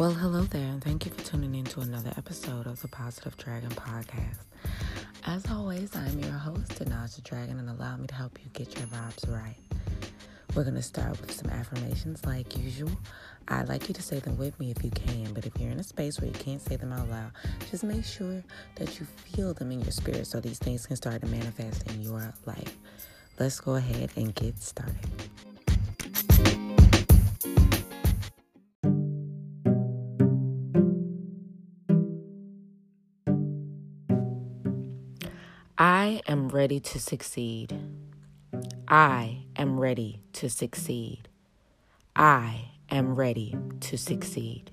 Well, hello there, and thank you for tuning in to another episode of the Positive Dragon Podcast. As always, I'm your host, the Dragon, and allow me to help you get your vibes right. We're going to start with some affirmations like usual. I'd like you to say them with me if you can, but if you're in a space where you can't say them out loud, just make sure that you feel them in your spirit so these things can start to manifest in your life. Let's go ahead and get started. I am ready to succeed. I am ready to succeed. I am ready to succeed.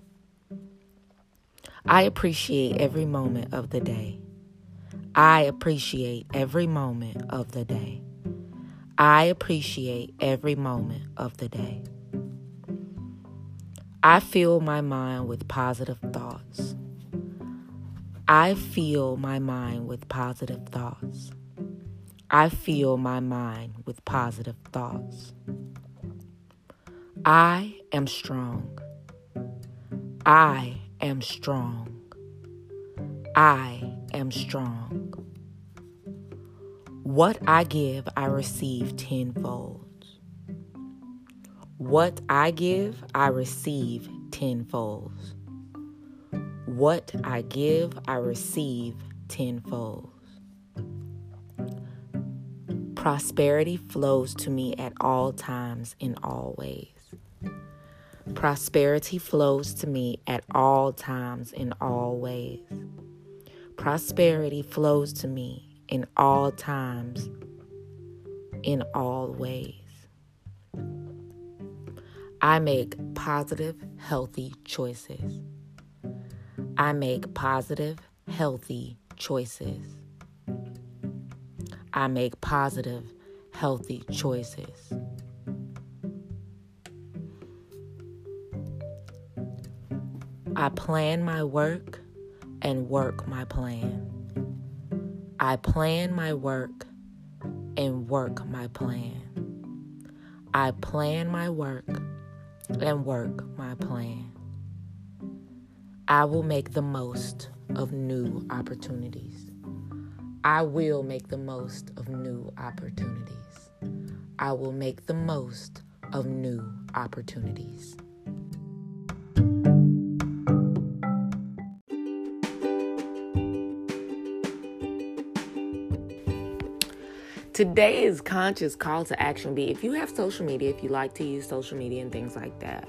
I appreciate every moment of the day. I appreciate every moment of the day. I appreciate every moment of the day. I fill my mind with positive thoughts. I fill my mind with positive thoughts. I fill my mind with positive thoughts. I am strong. I am strong. I am strong. What I give, I receive tenfold. What I give, I receive tenfold. What I give, I receive tenfold. Prosperity flows to me at all times in all ways. Prosperity flows to me at all times in all ways. Prosperity flows to me in all times in all ways. I make positive, healthy choices. I make positive, healthy choices. I make positive, healthy choices. I plan my work and work my plan. I plan my work and work my plan. I plan my work and work my plan. I will make the most of new opportunities. I will make the most of new opportunities. I will make the most of new opportunities. Today's conscious call to action be if you have social media, if you like to use social media and things like that,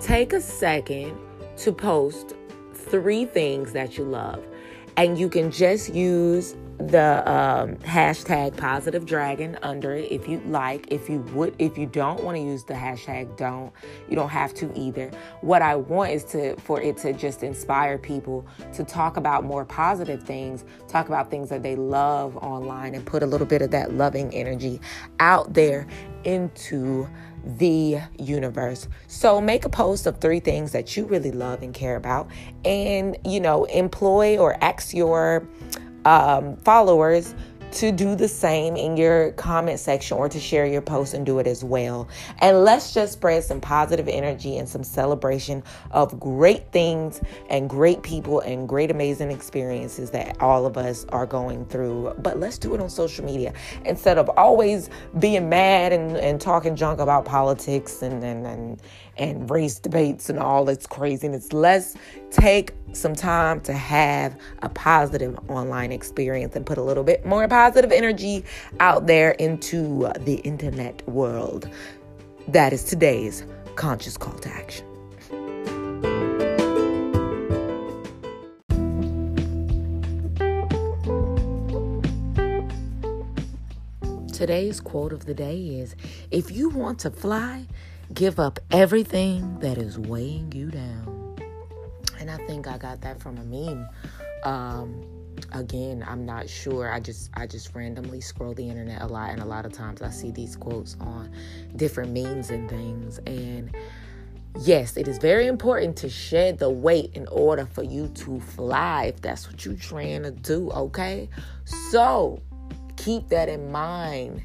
take a second to post three things that you love. And you can just use the um, hashtag positive dragon under it if you like if you would if you don't want to use the hashtag don't you don't have to either what i want is to for it to just inspire people to talk about more positive things talk about things that they love online and put a little bit of that loving energy out there into the universe. So make a post of three things that you really love and care about and, you know, employ or ask your um, followers to do the same in your comment section or to share your post and do it as well. And let's just spread some positive energy and some celebration of great things and great people and great amazing experiences that all of us are going through. But let's do it on social media instead of always being mad and, and talking junk about politics and, and, and, and race debates and all its craziness. Let's take some time to have a positive online experience and put a little bit more positive energy out there into the internet world. That is today's conscious call to action. Today's quote of the day is If you want to fly, give up everything that is weighing you down and I think I got that from a meme. Um, again, I'm not sure. I just I just randomly scroll the internet a lot, and a lot of times I see these quotes on different memes and things. And yes, it is very important to shed the weight in order for you to fly. If that's what you're trying to do, okay. So keep that in mind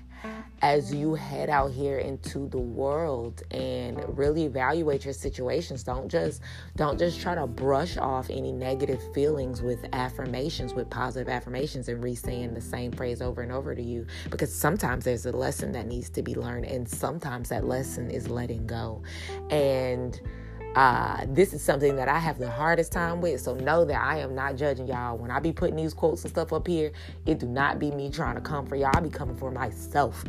as you head out here into the world and really evaluate your situations don't just don't just try to brush off any negative feelings with affirmations with positive affirmations and re-saying the same phrase over and over to you because sometimes there's a lesson that needs to be learned and sometimes that lesson is letting go. And uh, this is something that I have the hardest time with. So know that I am not judging y'all. When I be putting these quotes and stuff up here, it do not be me trying to come for y'all. I be coming for myself.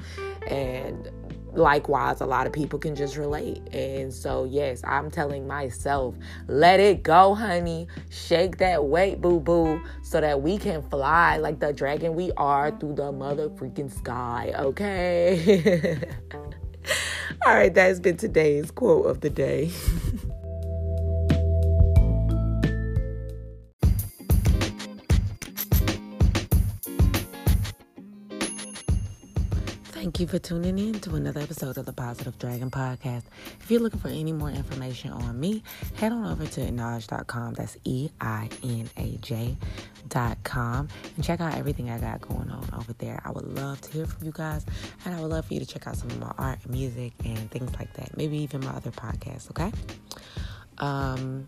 And likewise, a lot of people can just relate. And so, yes, I'm telling myself, let it go, honey. Shake that weight, boo boo, so that we can fly like the dragon we are through the mother freaking sky, okay? All right, that's been today's quote of the day. Thank you for tuning in to another episode of the Positive Dragon Podcast. If you're looking for any more information on me, head on over to einaj.com. That's E I N A J.com and check out everything I got going on over there. I would love to hear from you guys, and I would love for you to check out some of my art, and music, and things like that. Maybe even my other podcasts, okay? Um,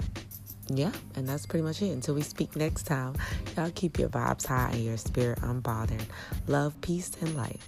yeah, and that's pretty much it. Until we speak next time, y'all keep your vibes high and your spirit unbothered. Love, peace, and light.